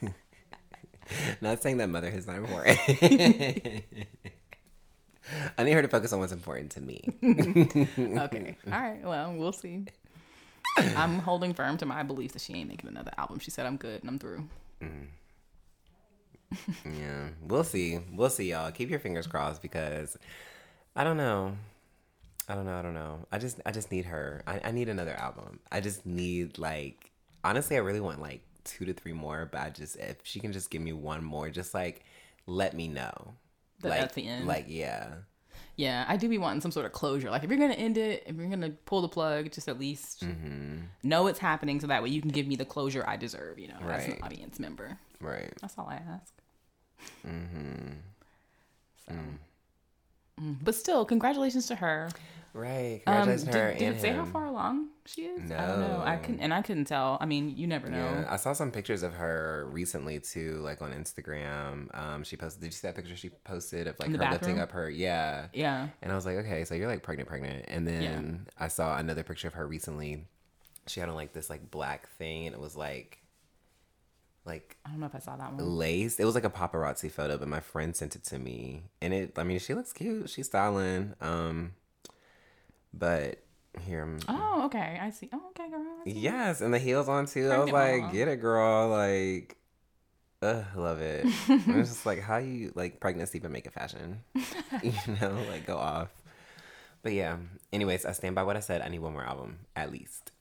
not saying that motherhood is not important. I need her to focus on what's important to me. okay. All right. Well, we'll see. I'm holding firm to my belief that she ain't making another album. She said I'm good and I'm through. Mm. yeah, we'll see. We'll see, y'all. Keep your fingers crossed because I don't know. I don't know. I don't know. I just, I just need her. I, I need another album. I just need like honestly, I really want like two to three more, but I just if she can just give me one more, just like let me know. That like, at the end. Like yeah. Yeah, I do be wanting some sort of closure. Like if you're gonna end it, if you're gonna pull the plug, just at least mm-hmm. know it's happening, so that way you can give me the closure I deserve. You know, right. as an audience member. Right. That's all I ask. Mm-hmm. So, mm. mm. but still, congratulations to her. Right. Congratulations um, to her did, did it say how far along she is? No. I don't know. I couldn't, and I couldn't tell. I mean, you never know. Yeah, I saw some pictures of her recently too, like on Instagram. Um, she posted. Did you see that picture she posted of like her bathroom? lifting up her? Yeah. Yeah. And I was like, okay, so you're like pregnant, pregnant. And then yeah. I saw another picture of her recently. She had on like this like black thing, and it was like like I don't know if I saw that one. Lace. It was like a paparazzi photo, but my friend sent it to me, and it. I mean, she looks cute. She's styling. Um, but here I'm. Oh, okay. I see. Oh, okay, girl. Yes, and the heels on too. I was like, get it, girl. Like, ugh, love it. it's just like how you like pregnancy but make it fashion. you know, like go off. But yeah. Anyways, I stand by what I said. I need one more album at least.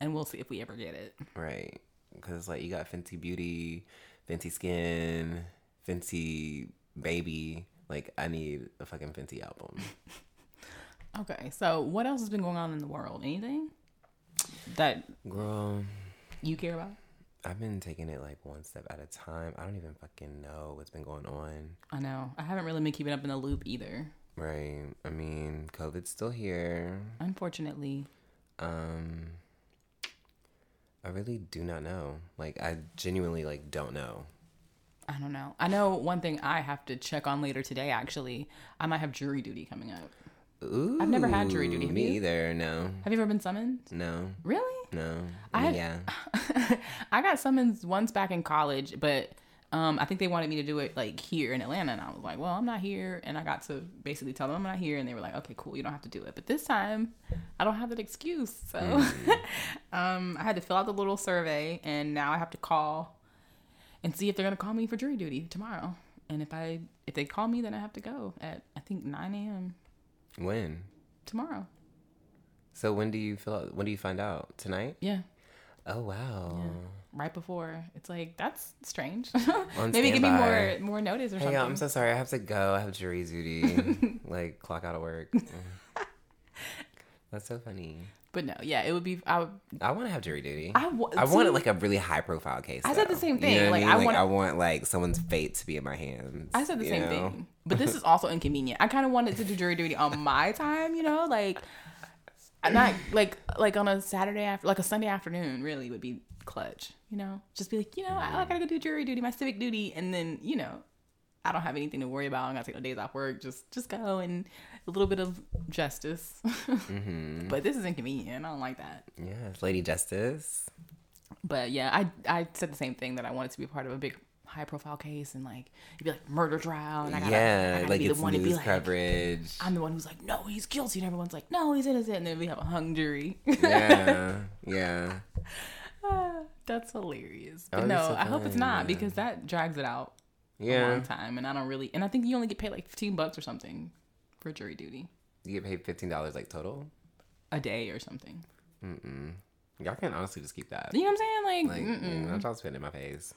And we'll see if we ever get it. Right. Because like you got Fenty Beauty, Fenty Skin, Fenty Baby. Like I need a fucking Fenty album. Okay, so what else has been going on in the world? Anything that girl you care about? I've been taking it like one step at a time. I don't even fucking know what's been going on. I know. I haven't really been keeping up in the loop either. Right. I mean, COVID's still here. Unfortunately. Um I really do not know. Like I genuinely like don't know. I don't know. I know one thing I have to check on later today. Actually, I might have jury duty coming up. Ooh, I've never had jury duty. Have Me you? either. No. Have you ever been summoned? No. Really? No. I yeah. I got summoned once back in college, but um, I think they wanted me to do it like here in Atlanta, and I was like, "Well, I'm not here," and I got to basically tell them I'm not here, and they were like, "Okay, cool, you don't have to do it." But this time, I don't have that excuse, so um, I had to fill out the little survey, and now I have to call and see if they're gonna call me for jury duty tomorrow. And if I if they call me, then I have to go at I think 9 a.m. When? tomorrow. So when do you fill out? When do you find out? Tonight? Yeah. Oh wow. Right before it's like that's strange. Maybe give me more more notice or Hey, something. y'all, I'm so sorry. I have to go. I have jury duty. like clock out of work. That's so funny. But no, yeah, it would be. I, would, I want to have jury duty. I, wa- I want like a really high profile case. I said the though. same You thing. know what Like, I, I mean? want- I want like someone's fate to be in my hands. I said the same know? thing. But this is also inconvenient. I kind of wanted to do jury duty on my time, you know, like not like like on a Saturday after, like a Sunday afternoon. Really would be clutch, you know. Just be like, you know, I, I mm-hmm. gotta go do jury duty, my civic duty, and then you know, I don't have anything to worry about. I'm gonna take no days off work. Just just go and a little bit of justice. Mm-hmm. But this is inconvenient. I don't like that. Yes, Lady Justice. But yeah, I I said the same thing that I wanted to be part of a big high profile case and like it'd be like murder trial and I gotta, I yeah, gotta like be the one to be like coverage. I'm the one who's like no he's guilty and everyone's like no he's innocent and then we have a hung jury. yeah, yeah. That's hilarious. But would be no, so I hope it's not because that drags it out a Yeah. long time and I don't really and I think you only get paid like 15 bucks or something for jury duty You get paid fifteen dollars like total. a day or something. Mm-mm. Y'all can honestly just keep that. You know what I'm saying? Like, Like, mm-mm. mm, y'all spit in my face.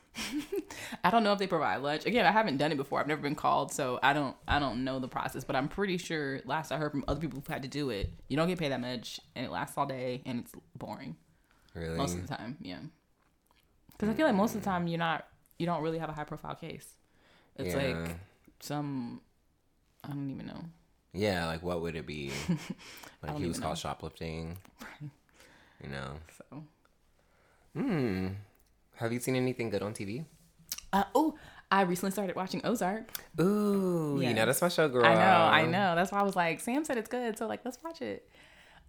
I don't know if they provide lunch. Again, I haven't done it before. I've never been called, so I don't I don't know the process. But I'm pretty sure last I heard from other people who've had to do it, you don't get paid that much, and it lasts all day, and it's boring Really? most of the time. Yeah, because I feel like most of the time you're not you don't really have a high profile case. It's Yeah. like some I don't even know. Yeah, like what would it be? Like he was caught shoplifting. You know. So Hmm. Have you seen anything good on TV? uh, oh, I recently started watching Ozark. Ooh, Yeah. you know that's my show, girl. I know, I know. That's why I was like, Sam said it's good, so like let's watch it.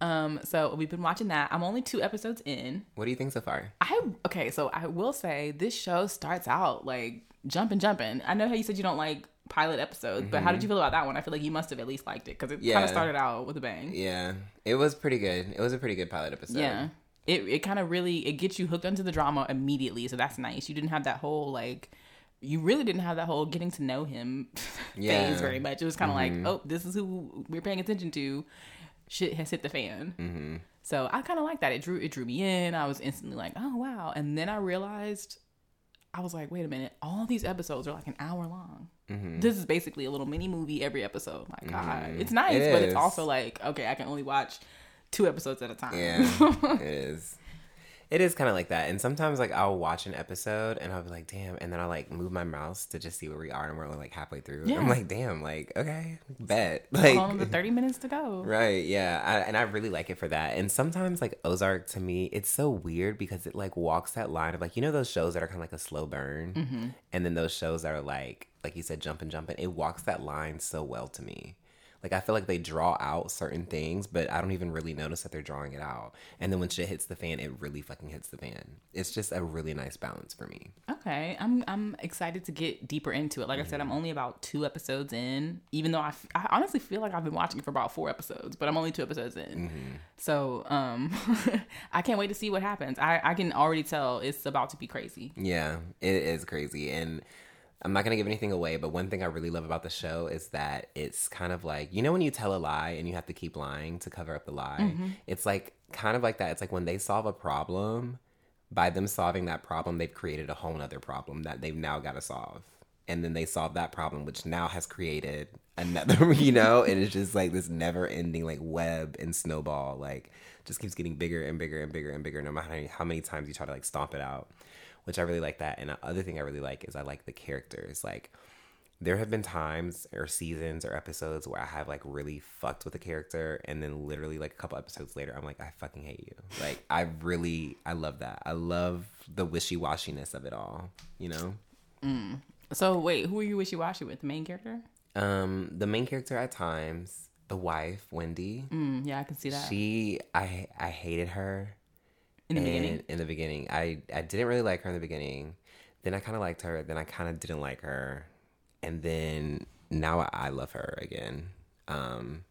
Um, so we've been watching that. I'm only two episodes in. What do you think so far? I okay, so I will say this show starts out like jumping, jumping. I know how you said you don't like pilot episodes, but how did you feel about that one? I feel like you must have at least liked it because it kind of started out with a bang. Yeah, it was pretty good. It was a pretty good pilot episode. Yeah. It it kind of really it gets you hooked onto the drama immediately, so that's nice. You didn't have that whole like you really didn't have that whole getting to know him Yeah. phase very much. It was kind of like, oh, this is who we're paying attention to. Shit has hit the fan. Mm-hmm. So I kind of like that. It drew it drew me in. I was instantly like, oh wow. And then I realized, I was like, wait a minute. All these episodes are like an hour long. Mm-hmm. This is basically a little mini movie every episode. My God, it's nice, It but it's also like, okay, I can only watch two episodes at a time. Yeah, it is. It is kind of like that. And sometimes, like, I'll watch an episode and I'll be like, damn. And then I'll, like, move my mouse to just see where we are. And we're only, like, halfway through. Yeah. I'm like, damn, like, okay, bet. Like, of the thirty minutes to go. Right, yeah. I, and I really like it for that. And sometimes, like, Ozark to me, it's so weird because it, like, walks that line of, like, you know, those shows that are kind of like a slow burn? Mm-hmm. And then those shows that are, like, like you said, jumping, jumping. It walks that line so well to me. Like, I feel like they draw out certain things, but I don't even really notice that they're drawing it out. And then when shit hits the fan, it really fucking hits the fan. It's just a really nice balance for me. Okay, I'm I'm excited to get deeper into it. Like I said, I'm only about two episodes in, even though I, f- I honestly feel like I've been watching it for about four episodes, but I'm only two episodes in. So um, I can't wait to see what happens. I I can already tell it's about to be crazy. Yeah, it is crazy. And I'm not going to give anything away, but one thing I really love about the show is that it's kind of like, you know, when you tell a lie and you have to keep lying to cover up the lie? Mm-hmm. It's like kind of like that. It's like when they solve a problem, by them solving that problem, they've created a whole other problem that they've now got to solve. And then they solve that problem, which now has created another, you know, and it's just like this never ending like web and snowball, like just keeps getting bigger and bigger and bigger and bigger no matter how many times you try to like stomp it out which I really like that. And the other thing I really like is I like the characters. Like, there have been times or seasons or episodes where I have like really fucked with a character and then literally like a couple episodes later I'm like I fucking hate you. Like I really I love that. I love the wishy-washiness of it all, you know? Mm. So wait, who are you wishy-washy with? The main character? Um the main character at times, the wife, Wendy. Mm, yeah, I can see that. She I I hated her in the beginning. In the beginning. I I didn't really like her in the beginning. Then I kind of liked her, then I kind of didn't like her and then now I love her again. Um,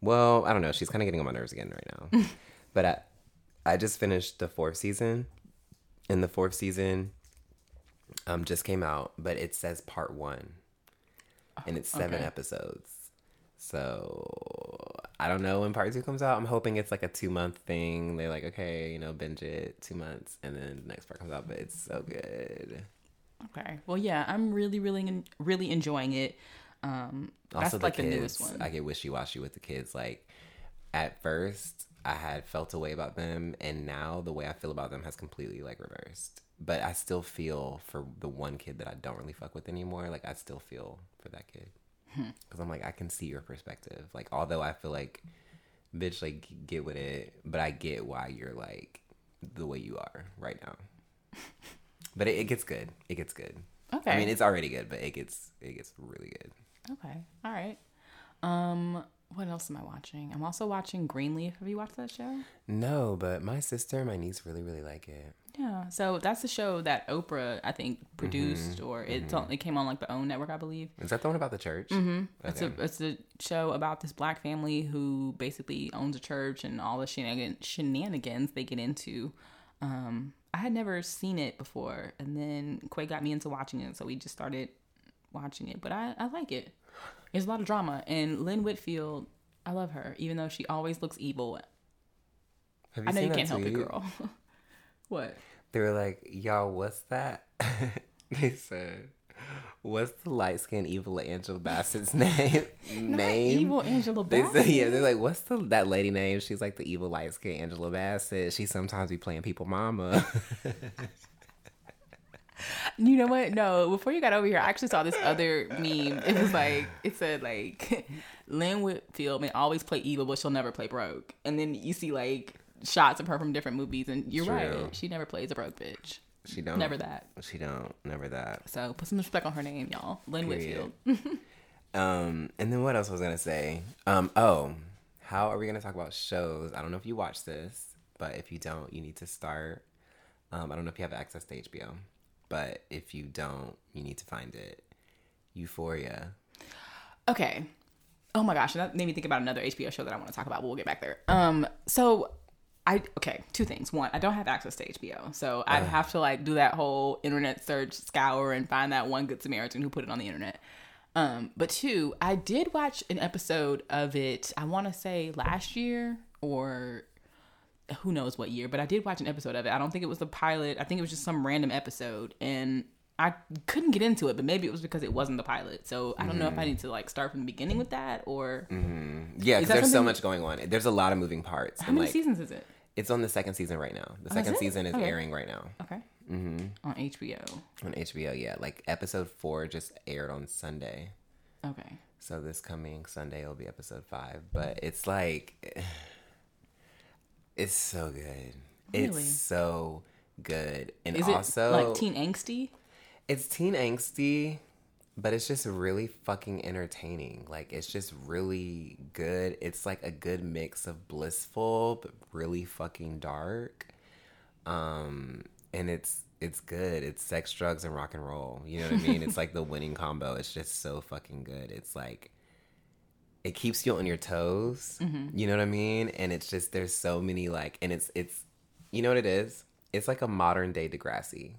well, I don't know. She's kind of getting on my nerves again right now. but I, I just finished the fourth season, and the fourth season um, just came out, but it says part one, and it's seven okay. episodes. So I don't know when part two comes out. I'm hoping it's like a two month thing. They're like, okay, you know, binge it two months, and then the next part comes out. But it's so good. Okay. Well, yeah, I'm really, really, really enjoying it. Um, that's also, like the, kids, the newest one. I get wishy washy with the kids. Like, at first, I had felt a way about them, and now the way I feel about them has completely like reversed. But I still feel for the one kid that I don't really fuck with anymore. Like, I still feel for that kid because hmm. I'm like, I can see your perspective. Like, although I feel like, bitch, like get with it, but I get why you're like the way you are right now. But it, it gets good. It gets good. Okay. I mean, it's already good, but it gets it gets really good. Okay. All right. Um, what else am I watching? I'm also watching Greenleaf. Have you watched that show? No, but my sister and my niece really, really like it. Yeah, so that's the show that Oprah I think produced, mm-hmm. or it mm-hmm. it came on like the OWN network, I believe. Is that the one about the church? Mm-hmm. Okay. It's a it's a show about this black family who basically owns a church and all the shenanigans, shenanigans they get into. Um, I had never seen it before, and then Quay got me into watching it, so we just started watching it. But I, I like it. There's a lot of drama, and Lynn Whitfield, I love her, even though she always looks evil. I know you can't help it, girl. what? They were like, "Y'all, what's that?" they said, What's the light skinned evil Angela Bassett's name? name? Evil Angela Bassett. They say, yeah, they're like, what's the that lady name? She's like the evil light skinned Angela Bassett. She sometimes be playing people mama. You know what? No, before you got over here, I actually saw this other meme. It was like it said like Lynn Whitfield may always play evil, but she'll never play broke. And then you see like shots of her from different movies, and you're True. right. She never plays a broke bitch. She don't. Never that. She don't. Never that. So put some respect on her name, y'all. Lynn Period. Whitfield. um, and then what else was I gonna say? Um, oh, how are we gonna talk about shows? I don't know if you watch this, but if you don't, you need to start. Um, I don't know if you have access to HBO, but if you don't, you need to find it. Euphoria. Okay. Oh my gosh, that made me think about another HBO show that I want to talk about. But we'll get back there. Um, so I okay, two things. One, I don't have access to HBO, so I'd uh. have to like do that whole internet search, scour, and find that one good Samaritan who put it on the internet. Um, but two, I did watch an episode of it. I want to say last year or who knows what year, but I did watch an episode of it. I don't think it was the pilot. I think it was just some random episode, and I couldn't get into it. But maybe it was because it wasn't the pilot. So I don't mm-hmm. know if I mm-hmm. need to like start from the beginning with that or mm-hmm. yeah, because there's so much going on. There's a lot of moving parts. How many like, seasons is it? It's on the second season right now. The oh, second is season is okay. airing right now. Okay. Mm-hmm. On HBO. On HBO, yeah. Like episode four just aired on Sunday. Okay. So this coming Sunday will be episode five. But it's like, it's so good. Really? It's so good. And is also like teen angsty. It's teen angsty but it's just really fucking entertaining. Like it's just really good. It's like a good mix of blissful but really fucking dark. Um and it's it's good. It's sex, drugs and rock and roll. You know what I mean? it's like the winning combo. It's just so fucking good. It's like it keeps you on your toes. Mm-hmm. You know what I mean? And it's just there's so many like and it's it's you know what it is? It's like a modern day Degrassi.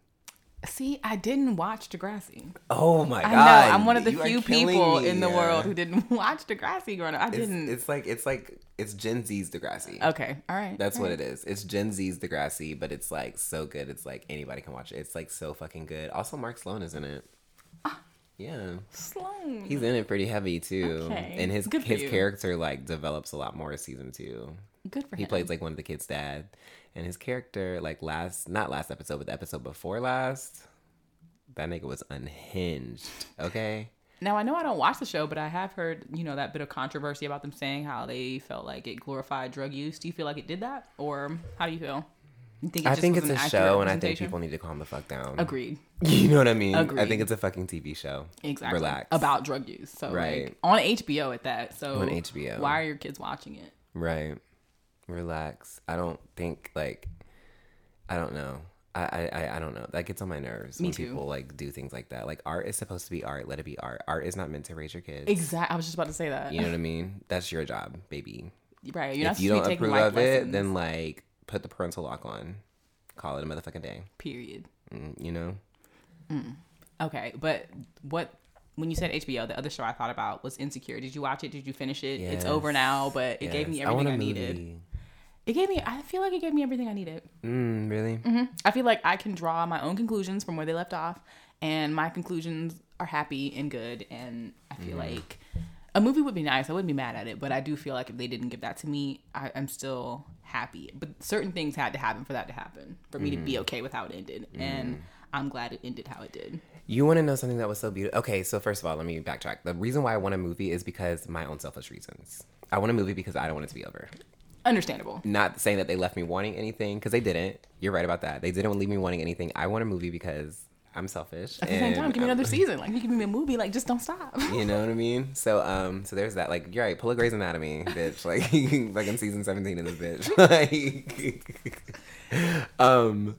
See, I didn't watch Degrassi. Oh my god! I know I'm one of the you few people me. in the world who didn't watch Degrassi growing up. I it's, didn't. It's like it's like it's Gen Z's Degrassi. Okay, all right. That's all what right. it is. It's Gen Z's Degrassi, but it's like so good. It's like anybody can watch it. It's like so fucking good. Also, Mark Sloan is in it. Ah, yeah, Sloan. He's in it pretty heavy too, okay. and his his character like develops a lot more season two. Good for he him. He plays like one of the kids' dad, and his character like last not last episode, but the episode before last that nigga was unhinged. Okay. Now I know I don't watch the show, but I have heard you know that bit of controversy about them saying how they felt like it glorified drug use. Do you feel like it did that, or how do you feel? Think I think it's a show, and I think people need to calm the fuck down. Agreed. You know what I mean? Agreed. I think it's a fucking TV show. Exactly. Relax about drug use. So right like, on HBO at that. So on HBO. Why are your kids watching it? Right. Relax. I don't think like I don't know. I, I, I don't know. That gets on my nerves Me when too. people like do things like that. Like art is supposed to be art. Let it be art. Art is not meant to raise your kids. Exactly. I was just about to say that. You know what I mean? That's your job, baby. Right. You're if you don't approve of lessons. it, then like put the parental lock on. Call it a motherfucking day. Period. Mm, you know. Mm. Okay, but what when you said HBO, the other show I thought about was Insecure. Did you watch it? Did you finish it? Yes. It's over now, but it yes. gave me everything I, I needed. It gave me. I feel like it gave me everything I needed. Mm, really? Mm-hmm. I feel like I can draw my own conclusions from where they left off, and my conclusions are happy and good. And I feel mm. like a movie would be nice. I wouldn't be mad at it, but I do feel like if they didn't give that to me, I, am still happy. But certain things had to happen for that to happen, for me mm. to be mm-hmm. okay with how it ended, mm. and I'm glad it ended how it did. You want to know something that was so beautiful? Okay, so first of all, let me backtrack. The reason why I want a movie is because my own selfish reasons. I want a movie because I don't want it to be over. Understandable. Not saying that they left me wanting anything because they didn't. You're right about that. They didn't leave me wanting anything. I want a movie because I'm selfish. At the same time, give me another season. Like you give me a movie, like just don't stop. You know what I mean? So um, so there's that. Like you're right. Pull a Grey's Anatomy, bitch. Like like in season 17 of this bitch. like um.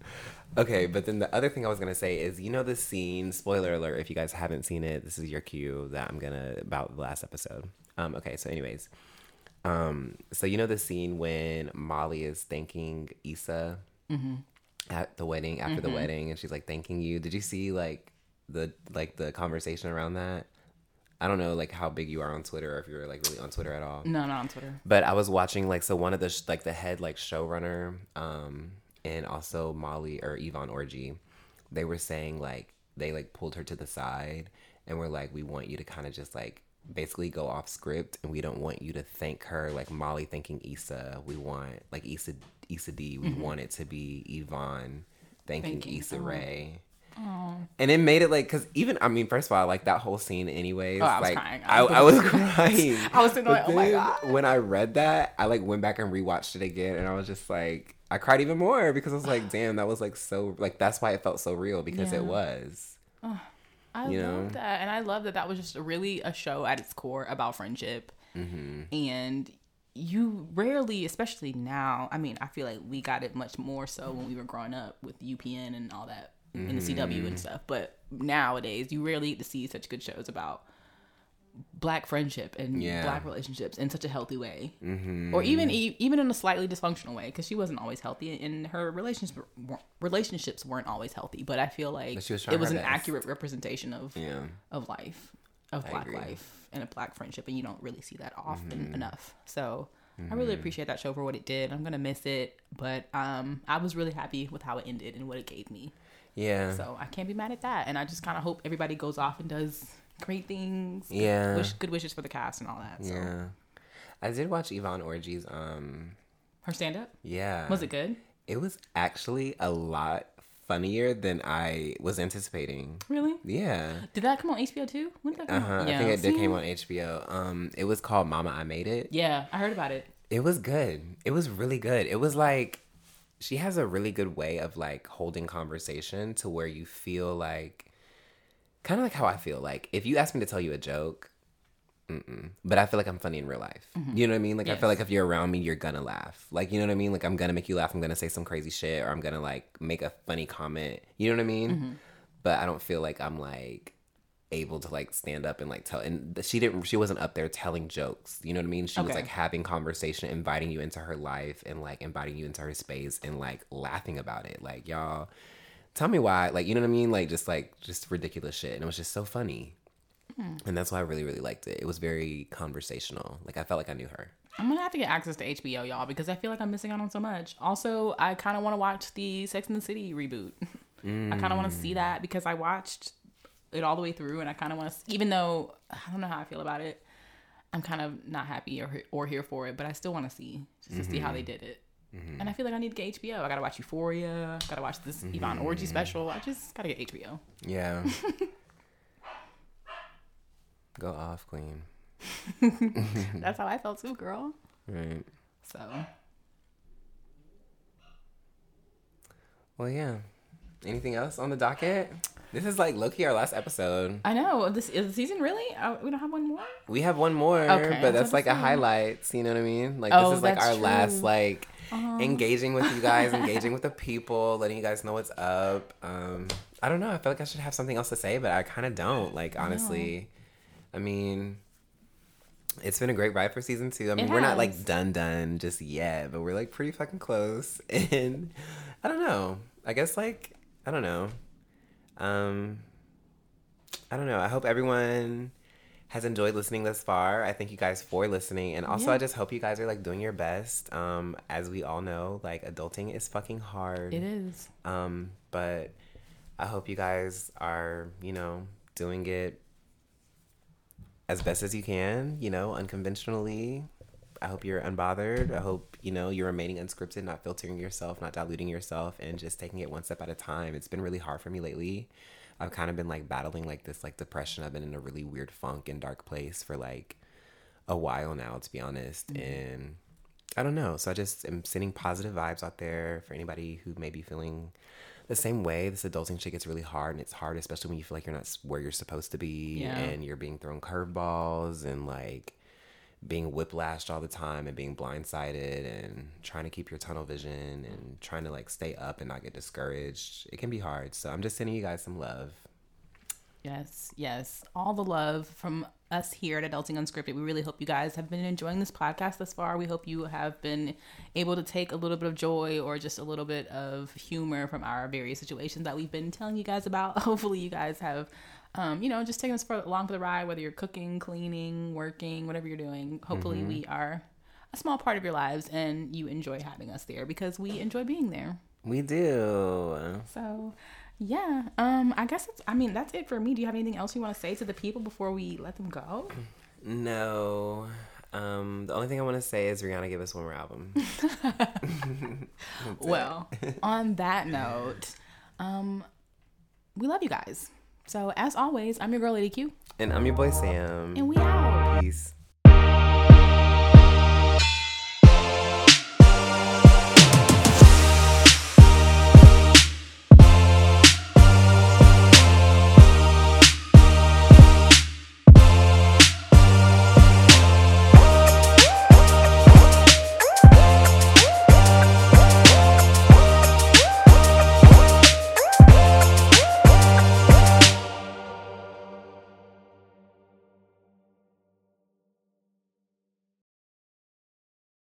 Okay, but then the other thing I was gonna say is, you know, the scene. Spoiler alert! If you guys haven't seen it, this is your cue that I'm gonna about the last episode. Um. Okay. So, anyways, um, so you know the scene when Molly is thanking Issa mm-hmm. At the wedding after mm-hmm. the wedding, and she's like thanking you. Did you see like the like the conversation around that? I don't know like how big you are on Twitter or if you're like really on Twitter at all. No, not on Twitter. But I was watching like so one of the sh- like the head like showrunner um and also Molly or Yvonne Orji, they were saying like they like pulled her to the side and were like we want you to kind of just like basically go off script and we don't want you to thank her like Molly thanking Issa. We want like Issa Issa Dee. We mm-hmm. want it to be Yvonne thanking, thanking Issa Rae. And it made it like because even I mean first of all like that whole scene anyways oh, I was like crying. I, I, was crying I was like oh my god when I read that I like went back and rewatched it again and I was just like I cried even more because I was like damn that was like so like that's why it felt so real because yeah. it was. I you love know? that, and I love that that was just really a show at its core about friendship, mm-hmm. and you rarely, especially now. I mean, I feel like we got it much more so when we were growing up with UPN and all that mm-hmm. in the CW and mm-hmm. stuff. But nowadays, you rarely get to see such good shows about black friendship and yeah. black relationships in such a healthy way mm-hmm. or even even in a slightly dysfunctional way because she wasn't always healthy and her relationships relationships weren't always healthy but i feel like was it was an best. accurate representation of yeah. of life of I black agree. life and a black friendship and you don't really see that often mm-hmm. enough so mm-hmm. i really mm-hmm. appreciate that show for what it did i'm gonna miss it but um i was really happy with how it ended and what it gave me yeah so i can't be mad at that and i just kind of hope everybody goes off and does great things. Yeah. Wish, good wishes for the cast and all that. So. Yeah. I did watch Yvonne Orji's um her stand up? Yeah. Was it good? It was actually a lot funnier than I was anticipating. Really? Yeah. Did that come on HBO too? When did that come uh-huh. on? Yeah. I think it did came on HBO. Um it was called Mama I Made It. Yeah, I heard about it. It was good. It was really good. It was like she has a really good way of like holding conversation to where you feel like kind of like how I feel. Like if you ask me to tell you a joke, Mm-mm. But I feel like I'm funny in real life. Mm-hmm. You know what I mean? Like yes. I feel like if you're around me, you're gonna laugh. Like you know what I mean? Like I'm gonna make you laugh. I'm gonna say some crazy shit, or I'm gonna like make a funny comment. You know what I mean? Mm-hmm. But I don't feel like I'm like able to like stand up and like tell. And she didn't. She wasn't up there telling jokes. You know what I mean? She okay. was like having conversation, inviting you into her life, and like inviting you into her space, and like laughing about it. Like y'all tell me why like you know what i mean like just like just ridiculous shit and it was just so funny mm. and that's why i really really liked it it was very conversational like i felt like i knew her i'm gonna have to get access to hbo y'all because i feel like i'm missing out on so much also i kind of want to watch the sex and the city reboot mm. i kind of want to see that because i watched it all the way through and i kind of want to even though i don't know how i feel about it i'm kind of not happy or, or here for it but i still want to see just to mm-hmm. see how they mm-hmm. did it Mm-hmm. And I feel like I need to get HBO. I gotta watch Euphoria. Gotta watch this mm-hmm. Yvonne Orji special. I just gotta get HBO. Yeah. Go off, queen. That's how I felt too, girl. Right. So. Well, yeah. Anything else on the docket? This is like lowkey, our last episode. I know. This is the season really. Uh, we don't have one more. We have one more, okay, but that's like a highlights. You know what I mean? Like oh, this is like our true. last like uh-huh. engaging with you guys, engaging with the people, letting you guys know what's up. Um, I don't know. I feel like I should have something else to say, but I kind of don't. Like honestly, I, I mean, it's been a great ride for season two. I mean, it we're has. not like done done just yet, but we're like pretty fucking close. And I don't know. I guess like I don't know. Um, I don't know. I hope everyone has enjoyed listening this far. I thank you guys for listening. And also, yeah. I just hope you guys are like doing your best. Um, as we all know, like adulting is fucking hard. It is. Um, but I hope you guys are, you know, doing it as best as you can, you know, unconventionally. I hope you're unbothered. I hope, you know, you're remaining unscripted, not filtering yourself, not diluting yourself, and just taking it one step at a time. It's been really hard for me lately. I've kind of been like battling like this like depression. I've been in a really weird funk and dark place for like a while now, to be honest. Mm-hmm. And I don't know. So I just am sending positive vibes out there for anybody who may be feeling the same way. This adulting shit gets really hard, and it's hard, especially when you feel like you're not where you're supposed to be, yeah. and you're being thrown curveballs and like being whiplashed all the time and being blindsided and trying to keep your tunnel vision and trying to like stay up and not get discouraged. It can be hard. So I'm just sending you guys some love. Yes, yes. All the love from us here at Adulting Unscripted. We really hope you guys have been enjoying this podcast thus far. We hope you have been able to take a little bit of joy or just a little bit of humor from our various situations that we've been telling you guys about. Hopefully, you guys have um, you know, just taking us for along for the ride, whether you're cooking, cleaning, working, whatever you're doing. Hopefully, mm-hmm. we are a small part of your lives and you enjoy having us there because we enjoy being there. We do. So, yeah. Um, I guess it's, I mean, that's it for me. Do you have anything else you want to say to the people before we let them go? No. Um, the only thing I want to say is Rihanna give us one more album. well, on that note, um, we love you guys. So as always, I'm your girl Lady Q. And I'm your boy Sam. And we out. Peace.